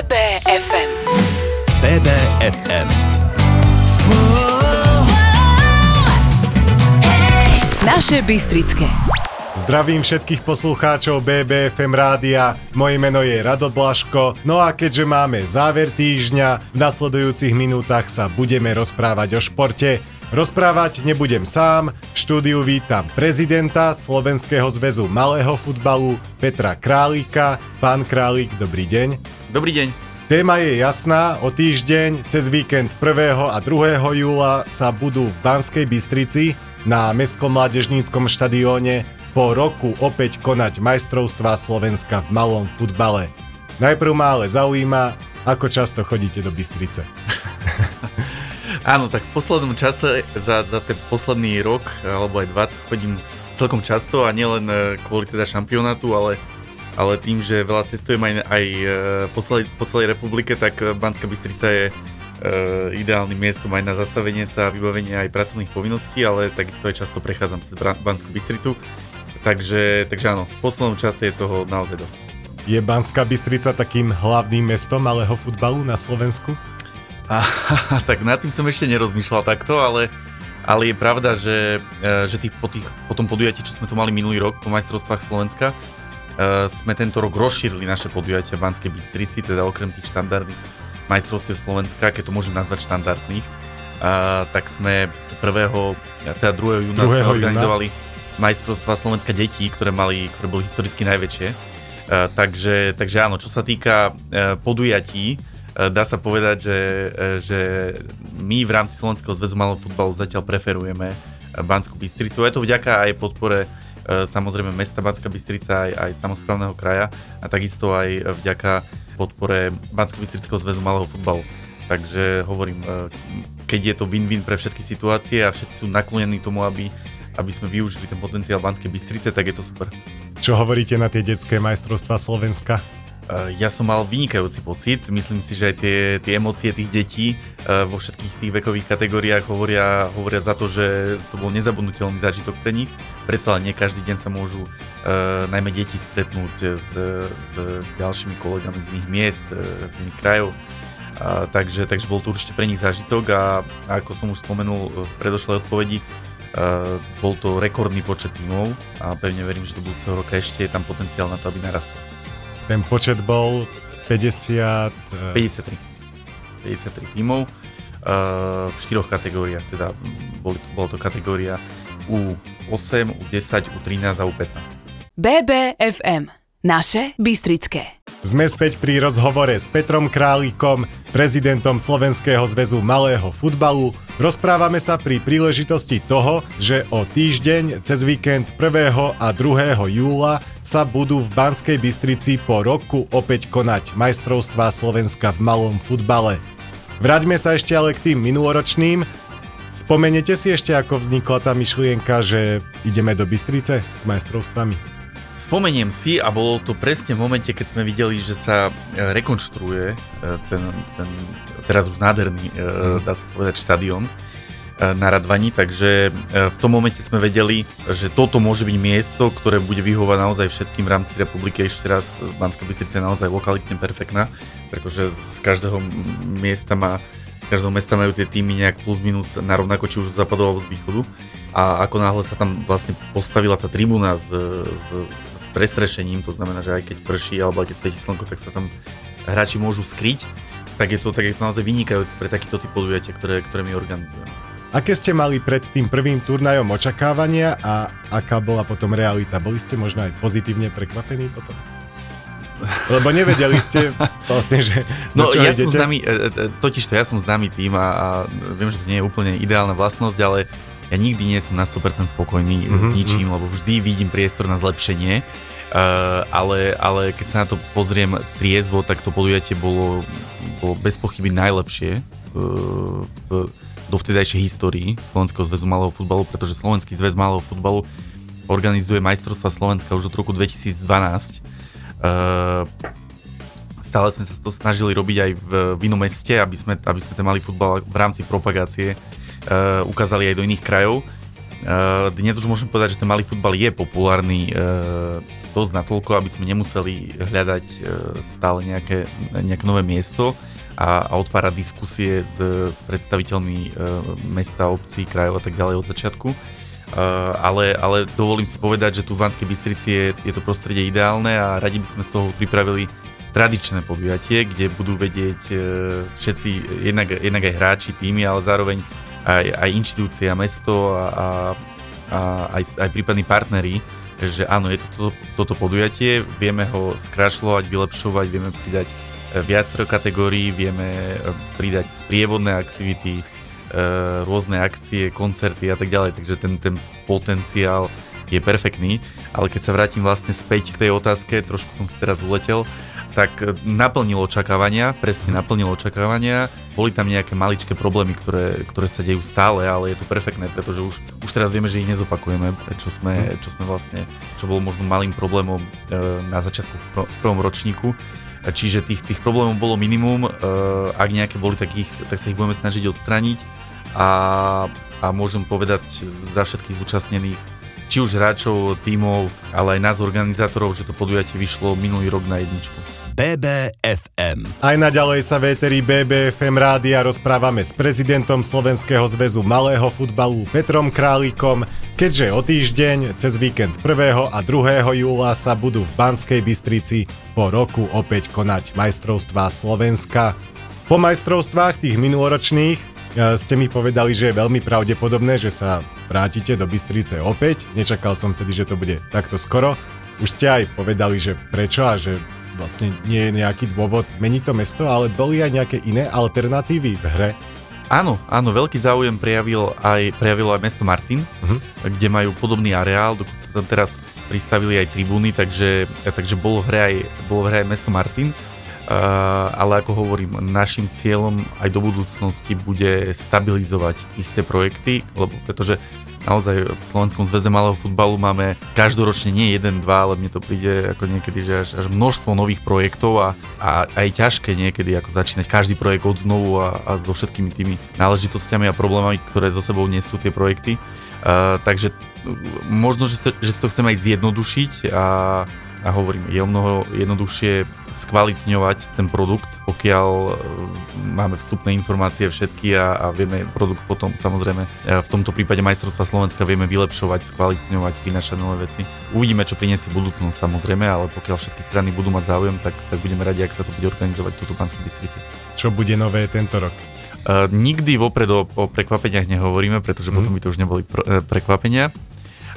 BBFM. BBFM. Naše Bystrické. Zdravím všetkých poslucháčov BBFM rádia, moje meno je Rado Blaško, no a keďže máme záver týždňa, v nasledujúcich minútach sa budeme rozprávať o športe. Rozprávať nebudem sám, v štúdiu vítam prezidenta Slovenského zväzu malého futbalu Petra Králika. Pán Králik, dobrý deň. Dobrý deň. Téma je jasná, o týždeň cez víkend 1. a 2. júla sa budú v Banskej Bystrici na Mestskom mládežníckom štadióne po roku opäť konať majstrovstvá Slovenska v malom futbale. Najprv ma ale zaujíma, ako často chodíte do Bystrice. Áno, tak v poslednom čase, za, za ten posledný rok, alebo aj dva, chodím celkom často a nielen e, kvôli teda šampionátu, ale, ale tým, že veľa cestujem aj, aj e, po, celej, po celej republike, tak Banská Bystrica je e, ideálnym miestom aj na zastavenie sa a vybavenie aj pracovných povinností, ale takisto aj často prechádzam cez Banskú Bystricu. Takže, takže áno, v poslednom čase je toho naozaj dosť. Je Banská Bystrica takým hlavným mestom malého futbalu na Slovensku? A, tak nad tým som ešte nerozmýšľal takto, ale, ale je pravda, že, e, že tých, po, tých, po tom podujatí, čo sme tu mali minulý rok po majstrovstvách Slovenska, e, sme tento rok rozšírili naše podujatia v Banskej Bystrici, teda okrem tých štandardných majstrovstiev Slovenska, keď to môžem nazvať štandardných, a, tak sme 1. teda 2. júna 2. sme organizovali majstrovstva Slovenska detí, ktoré, mali, ktoré boli historicky najväčšie. A, takže, takže áno, čo sa týka e, podujatí, E, dá sa povedať, že, e, že my v rámci Slovenského zväzu malého futbalu zatiaľ preferujeme Banskú Bystricu. Je to vďaka aj podpore e, samozrejme mesta Banská Bystrica aj, aj samozprávneho kraja a takisto aj vďaka podpore Bansko-Bystrického zväzu malého futbalu. Takže hovorím, keď je to win-win pre všetky situácie a všetci sú naklonení tomu, aby, aby sme využili ten potenciál Banskej Bystrice, tak je to super. Čo hovoríte na tie detské majstrovstvá Slovenska? Eh, ja som mal vynikajúci pocit. Myslím si, že aj tie, tie emócie tých detí eh, vo všetkých tých vekových kategóriách hovoria, hovoria za to, že to bol nezabudnutelný zážitok pre nich. Predsa len nie každý deň sa môžu uh, najmä deti stretnúť s, s ďalšími kolegami z iných miest, z iných krajov. Uh, takže, takže bol to určite pre nich zážitok a, a ako som už spomenul v predošlej odpovedi, uh, bol to rekordný počet tímov a pevne verím, že do budúceho roka ešte je tam potenciál na to, aby narastol. Ten počet bol 50... 53. 53 tímov v štyroch kategóriách, teda bol, bola to kategória U8, U10, U13 a U15. BBFM. Naše Bystrické. Sme späť pri rozhovore s Petrom Králikom, prezidentom Slovenského zväzu malého futbalu. Rozprávame sa pri príležitosti toho, že o týždeň cez víkend 1. a 2. júla sa budú v Banskej Bystrici po roku opäť konať majstrovstvá Slovenska v malom futbale. Vráťme sa ešte ale k tým minuloročným. Spomenete si ešte, ako vznikla tá myšlienka, že ideme do Bystrice s majstrovstvami? Spomeniem si a bolo to presne v momente, keď sme videli, že sa e, rekonštruuje e, ten, ten teraz už nádherný, mm. dá sa povedať, štadión na Radvani, takže v tom momente sme vedeli, že toto môže byť miesto, ktoré bude vyhovať naozaj všetkým v rámci republiky. Ešte raz, Banská Bystrica je naozaj lokalitne perfektná, pretože z každého miesta má z každého mesta majú tie týmy nejak plus minus na rovnako, či už z západu alebo z východu. A ako náhle sa tam vlastne postavila tá tribúna s, s, prestrešením, to znamená, že aj keď prší alebo aj keď svieti slnko, tak sa tam hráči môžu skryť, tak je to, tak je to naozaj vynikajúce pre takýto typ podujatia, ktoré, ktoré my organizujeme. Aké ste mali pred tým prvým turnajom očakávania a aká bola potom realita? Boli ste možno aj pozitívne prekvapení potom? Lebo nevedeli ste vlastne, že... No ja idete? som známy, e, e, e, totiž to ja som známy tým a, a viem, že to nie je úplne ideálna vlastnosť, ale ja nikdy nie som na 100% spokojný mm-hmm. s mhm, ničím, mhm. lebo vždy vidím priestor na zlepšenie. Uh, ale, ale keď sa na to pozriem triezvo, tak to podujatie bolo, bolo bez pochyby najlepšie uh, v dovtedajšej histórii Slovenského zväzu malého futbalu, pretože Slovenský zväz malého futbalu organizuje majstrovstva Slovenska už od roku 2012. Uh, stále sme sa to snažili robiť aj v, v inom meste, aby sme, aby sme ten malý futbal v rámci propagácie uh, ukázali aj do iných krajov. dnes už môžem povedať, že ten malý futbal je populárny dosť natoľko, aby sme nemuseli hľadať stále nejaké, nejaké nové miesto a, a otvárať diskusie s, s predstaviteľmi mesta, obcí, krajov a tak ďalej od začiatku. ale, ale dovolím si povedať, že tu v Banskej Bystrici je, je to prostredie ideálne a radi by sme z toho pripravili tradičné podujatie, kde budú vedieť všetci, jednak, jednak aj hráči, týmy, ale zároveň aj, aj inštitúcia, mesto a, a, a aj, aj prípadní partneri, že áno, je to toto, toto podujatie, vieme ho skrašľovať, vylepšovať, vieme pridať e, viacero kategórií, vieme e, pridať sprievodné aktivity, rôzne akcie, koncerty a tak ďalej, takže ten, ten potenciál je perfektný, ale keď sa vrátim vlastne späť k tej otázke, trošku som si teraz uletel, tak naplnil očakávania, presne naplnil očakávania. Boli tam nejaké maličké problémy, ktoré, ktoré sa dejú stále, ale je to perfektné, pretože už, už teraz vieme, že ich nezopakujeme, čo sme, čo sme vlastne, čo bolo možno malým problémom e, na začiatku v prvom ročníku. Čiže tých, tých problémov bolo minimum, e, ak nejaké boli, tak, ich, tak sa ich budeme snažiť odstrániť a, a môžem povedať za všetkých zúčastnených, či už hráčov, tímov, ale aj nás organizátorov, že to podujatie vyšlo minulý rok na jedničku. BBFM. Aj naďalej sa v éteri BBFM rádia rozprávame s prezidentom Slovenského zväzu malého futbalu Petrom Králikom, keďže o týždeň cez víkend 1. a 2. júla sa budú v Banskej Bystrici po roku opäť konať majstrovstvá Slovenska. Po majstrovstvách tých minuloročných ste mi povedali, že je veľmi pravdepodobné, že sa vrátite do Bystrice opäť. Nečakal som tedy, že to bude takto skoro. Už ste aj povedali, že prečo a že vlastne nie je nejaký dôvod meniť to mesto, ale boli aj nejaké iné alternatívy v hre? Áno, áno, veľký záujem prejavil aj, prejavilo aj mesto Martin, uh-huh. kde majú podobný areál, dokonca tam teraz pristavili aj tribúny, takže, takže bolo v hre aj, bolo v hre aj mesto Martin. Uh, ale ako hovorím, našim cieľom aj do budúcnosti bude stabilizovať isté projekty, lebo pretože naozaj v Slovenskom zväze malého futbalu máme každoročne nie jeden, dva, ale mne to príde ako niekedy, že až, až množstvo nových projektov a, a, a je ťažké niekedy ako začínať každý projekt od znovu a, a so všetkými tými náležitostiami a problémami, ktoré zo sebou nesú tie projekty. Uh, takže možno, že, to, že si to chceme aj zjednodušiť a a hovorím, je o mnoho jednoduchšie skvalitňovať ten produkt, pokiaľ e, máme vstupné informácie všetky a, a vieme produkt potom samozrejme e, v tomto prípade majstrovstva Slovenska vieme vylepšovať, skvalitňovať, prinašať nové veci. Uvidíme, čo priniesie budúcnosť samozrejme, ale pokiaľ všetky strany budú mať záujem, tak, tak budeme radi, ak sa to bude organizovať v Banskej Bystrici. Čo bude nové tento rok? Uh, nikdy vopred o, o prekvapeniach nehovoríme, pretože mm. potom by to už neboli pr- prekvapenia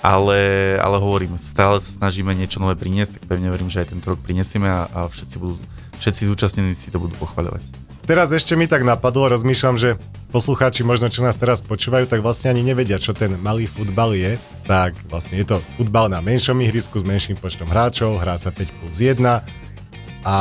ale, ale hovorím, stále sa snažíme niečo nové priniesť, tak pevne verím, že aj tento rok prinesieme a, a všetci, budú, všetci zúčastnení si to budú pochvaľovať. Teraz ešte mi tak napadlo, rozmýšľam, že poslucháči možno, čo nás teraz počúvajú, tak vlastne ani nevedia, čo ten malý futbal je. Tak vlastne je to futbal na menšom ihrisku s menším počtom hráčov, hrá sa 5 plus 1 a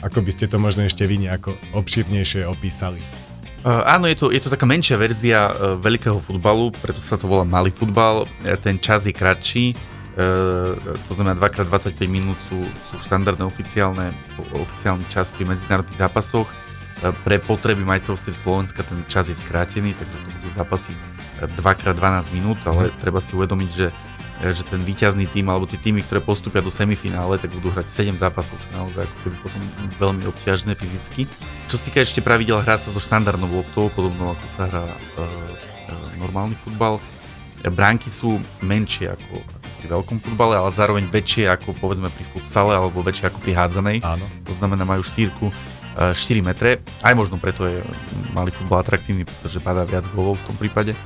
ako by ste to možno ešte vy nejako obširnejšie opísali. Uh, áno, je to, je to taká menšia verzia uh, veľkého futbalu, preto sa to volá malý futbal. Uh, ten čas je kratší, uh, to znamená 2x25 minút sú, sú štandardné oficiálne, oficiálny čas pri medzinárodných zápasoch. Uh, pre potreby majstrovstiev Slovenska ten čas je skrátený, takže to budú zápasy 2x12 minút, ale mm. treba si uvedomiť, že že ten výťazný tým alebo tie týmy, ktoré postupia do semifinále, tak budú hrať 7 zápasov, čo naozaj ako keby potom veľmi obťažné fyzicky. Čo sa týka ešte pravidel, hrá sa so štandardnou loptou, podobno ako sa hrá e, e, normálny futbal. Bránky sú menšie ako pri veľkom futbale, ale zároveň väčšie ako povedzme pri futsale alebo väčšie ako pri hádzanej. Áno. To znamená, majú štýrku 4 e, metre. Aj možno preto je malý futbal atraktívny, pretože padá viac golov v tom prípade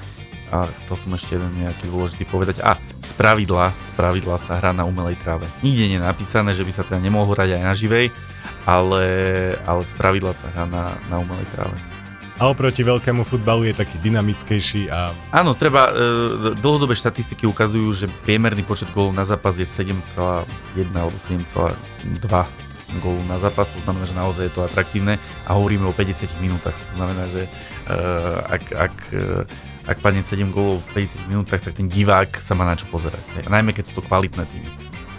a chcel som ešte jeden nejaký dôležitý povedať. A z pravidla, z pravidla sa hrá na umelej tráve. Nikde nie je napísané, že by sa teda nemohol hrať aj na živej, ale, ale z pravidla sa hrá na, na umelej tráve. A oproti veľkému futbalu je taký dynamickejší a... Áno, treba, e, dlhodobé štatistiky ukazujú, že priemerný počet gólov na zápas je 7,1 alebo 7,2 gólu na zápas, to znamená, že naozaj je to atraktívne a hovoríme o 50 minútach, to znamená, že uh, ak, ak uh, ak padne 7 gólov v 50 minútach, tak ten divák sa má na čo pozerať. Najmä keď sú to kvalitné týmy.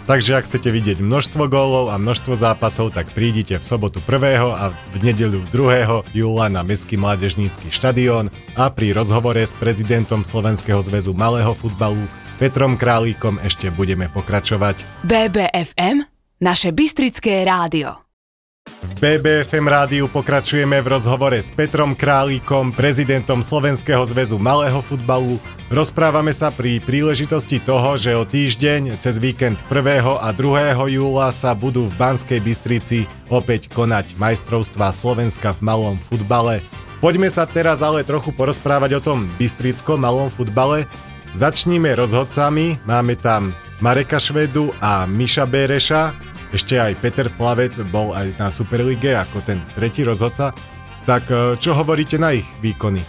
Takže ak chcete vidieť množstvo gólov a množstvo zápasov, tak prídite v sobotu 1. a v nedeľu 2. júla na Mestský mládežnícky štadión a pri rozhovore s prezidentom Slovenského zväzu malého futbalu Petrom Králíkom ešte budeme pokračovať. BBFM, naše Bystrické rádio. V BBFM rádiu pokračujeme v rozhovore s Petrom Králíkom, prezidentom Slovenského zväzu malého futbalu. Rozprávame sa pri príležitosti toho, že o týždeň cez víkend 1. a 2. júla sa budú v Banskej Bystrici opäť konať majstrovstvá Slovenska v malom futbale. Poďme sa teraz ale trochu porozprávať o tom bystrickom malom futbale. Začníme rozhodcami, máme tam Mareka Švedu a Miša Béreša, ešte aj Peter Plavec bol aj na Superlige ako ten tretí rozhodca. Tak e, čo hovoríte na ich výkony?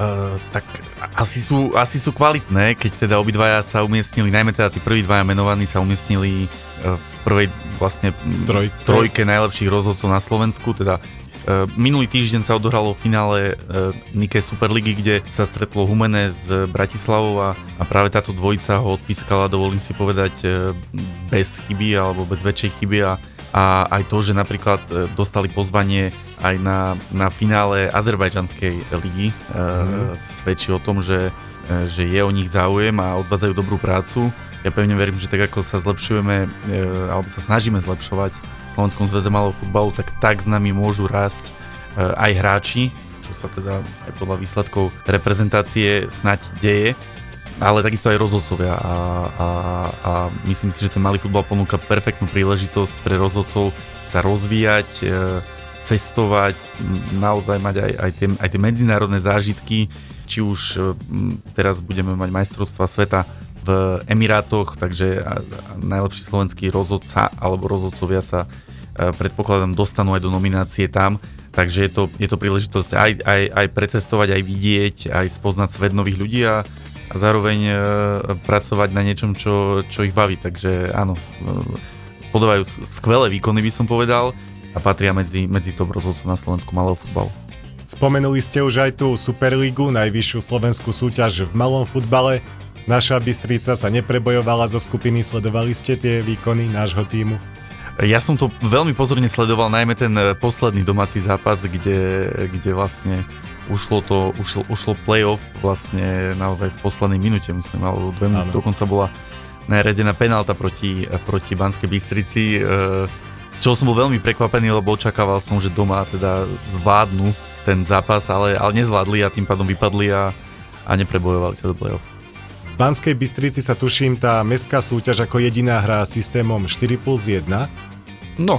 Uh, tak asi sú, asi sú kvalitné, keď teda obidvaja sa umiestnili, najmä teda tí prví dvaja menovaní sa umiestnili uh, v prvej vlastne Trojke. trojke najlepších rozhodcov na Slovensku, teda minulý týždeň sa odohralo v finále uh, Nike Superligy, kde sa stretlo Humene z Bratislavou a, a práve táto dvojica ho odpískala, dovolím si povedať, uh, bez chyby alebo bez väčšej chyby a a aj to, že napríklad e, dostali pozvanie aj na, na finále Azerbajdžanskej ligy, mm. e, svedčí o tom, že, e, že je o nich záujem a odvádzajú dobrú prácu. Ja pevne verím, že tak ako sa zlepšujeme, e, alebo sa snažíme zlepšovať Slovenskom zväze malého futbalu, tak tak s nami môžu rásť e, aj hráči, čo sa teda aj podľa výsledkov reprezentácie snať deje ale takisto aj rozhodcovia. A, a, a myslím si, že ten malý futbal ponúka perfektnú príležitosť pre rozhodcov sa rozvíjať, e, cestovať, naozaj mať aj, aj, tie, aj tie medzinárodné zážitky, či už e, teraz budeme mať majstrovstva sveta v Emirátoch, takže najlepší slovenský rozhodca alebo rozhodcovia sa e, predpokladám dostanú aj do nominácie tam, takže je to, je to príležitosť aj, aj, aj precestovať, aj vidieť, aj spoznať svet nových ľudí a a zároveň e, pracovať na niečom, čo, čo ich baví. Takže áno, e, podávajú skvelé výkony, by som povedal, a patria medzi, medzi top rozhodcov na Slovensku malého futbalu. Spomenuli ste už aj tú Superligu, najvyššiu slovenskú súťaž v malom futbale. Naša Bystrica sa neprebojovala zo skupiny, sledovali ste tie výkony nášho týmu? Ja som to veľmi pozorne sledoval, najmä ten e, posledný domáci zápas, kde, kde vlastne ušlo to, ušlo, ušlo playoff vlastne naozaj v poslednej minúte, myslím, alebo dve minúty, dokonca bola najradená penálta proti, proti Banskej Bystrici, e, z čoho som bol veľmi prekvapený, lebo očakával som, že doma teda zvládnu ten zápas, ale, ale nezvládli a tým pádom vypadli a, a neprebojovali sa do playoff. Banskej Bystrici sa tuším tá mestská súťaž ako jediná hra systémom 4 plus 1 No,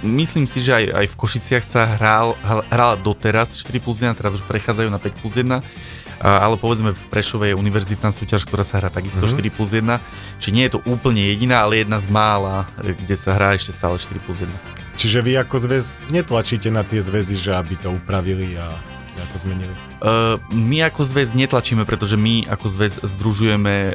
myslím si, že aj, aj v Košiciach sa hral, hrala doteraz 4 plus 1, teraz už prechádzajú na 5 plus 1, ale povedzme v Prešove je univerzitná súťaž, ktorá sa hrá takisto mm-hmm. 4 plus 1, či nie je to úplne jediná, ale jedna z mála, kde sa hrá ešte stále 4 plus 1. Čiže vy ako zväz netlačíte na tie zväzy, že aby to upravili a ako zmenili? Uh, my ako zväz netlačíme, pretože my ako zväz združujeme uh,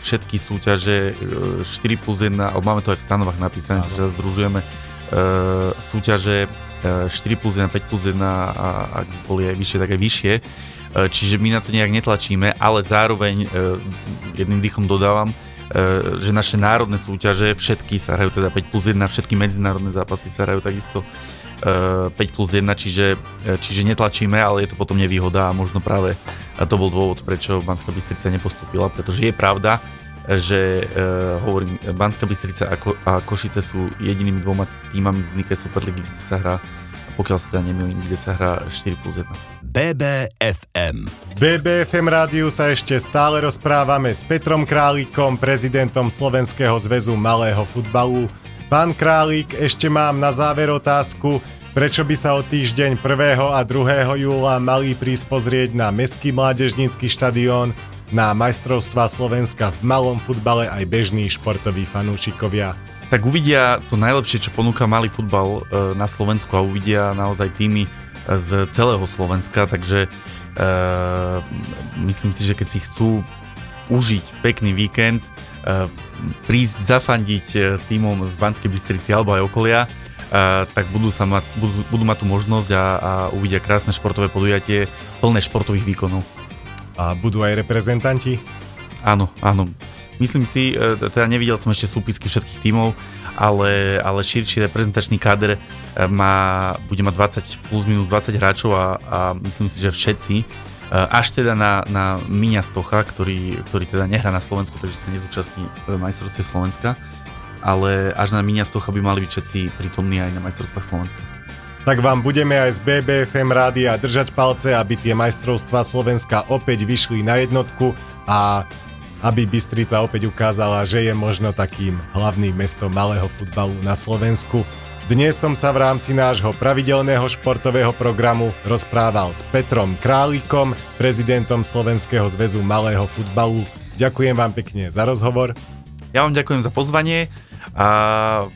všetky súťaže uh, 4 plus 1, alebo máme to aj v stanovách napísané, Áno. že združujeme uh, súťaže uh, 4 plus 1, 5 plus 1 a ak boli aj vyššie, tak aj vyššie. Uh, čiže my na to nejak netlačíme, ale zároveň uh, jedným dýchom dodávam, že naše národné súťaže, všetky sa hrajú teda 5 plus 1, všetky medzinárodné zápasy sa hrajú takisto 5 eh, plus 1, čiže, eh, čiže netlačíme, ale je to potom nevýhoda a možno práve to bol dôvod, prečo Banská Bystrica nepostupila, pretože je pravda, že uh, hovorím, Banská Bystrica a, Ko- a Košice sú jedinými dvoma týmami z Nike Superligy, kde sa hrá pokiaľ sa teda nemýlim, kde sa hrá 4 plus 1. BBFM. BBFM rádiu sa ešte stále rozprávame s Petrom Králikom, prezidentom Slovenského zväzu malého futbalu. Pán Králik, ešte mám na záver otázku, prečo by sa o týždeň 1. a 2. júla mali prísť pozrieť na Mestský mládežnícky štadión na majstrovstva Slovenska v malom futbale aj bežní športoví fanúšikovia. Tak uvidia to najlepšie, čo ponúka malý futbal e, na Slovensku a uvidia naozaj týmy z celého Slovenska, takže uh, myslím si, že keď si chcú užiť pekný víkend, prísť zafandiť e, týmom z Banskej Bystrici alebo aj okolia, uh, tak budú, sa mať, budú, budú mať tú možnosť a, a uvidia krásne športové podujatie plné športových výkonov. A budú aj reprezentanti? áno, áno. Myslím si, e, teda nevidel som ešte súpisky všetkých tímov, ale, ale širší reprezentačný káder e, má, bude mať 20 plus minus 20 hráčov a, a myslím si, že všetci, e, až teda na, na Miňa Stocha, ktorý, ktorý teda nehrá na Slovensku, takže sa nezúčastní v majstrovstve Slovenska, ale až na Miňa Stocha by mali byť všetci prítomní aj na majstrovstvách Slovenska. Tak vám budeme aj z BBFM rádia držať palce, aby tie majstrovstvá Slovenska opäť vyšli na jednotku a aby Bystrica opäť ukázala, že je možno takým hlavným mestom malého futbalu na Slovensku. Dnes som sa v rámci nášho pravidelného športového programu rozprával s Petrom Králikom, prezidentom Slovenského zväzu malého futbalu. Ďakujem vám pekne za rozhovor. Ja vám ďakujem za pozvanie a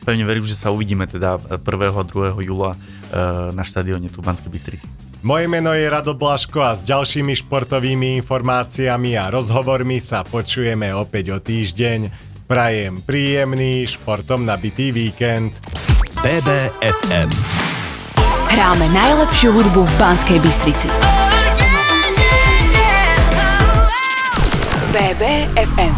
pevne verím, že sa uvidíme teda 1. a 2. júla e, na štadióne tu v Banskej Bystrici. Moje meno je Rado Blaško a s ďalšími športovými informáciami a rozhovormi sa počujeme opäť o týždeň. Prajem príjemný, športom nabitý víkend. BBFM. Hráme najlepšiu hudbu v Banskej Bystrici. BBFM.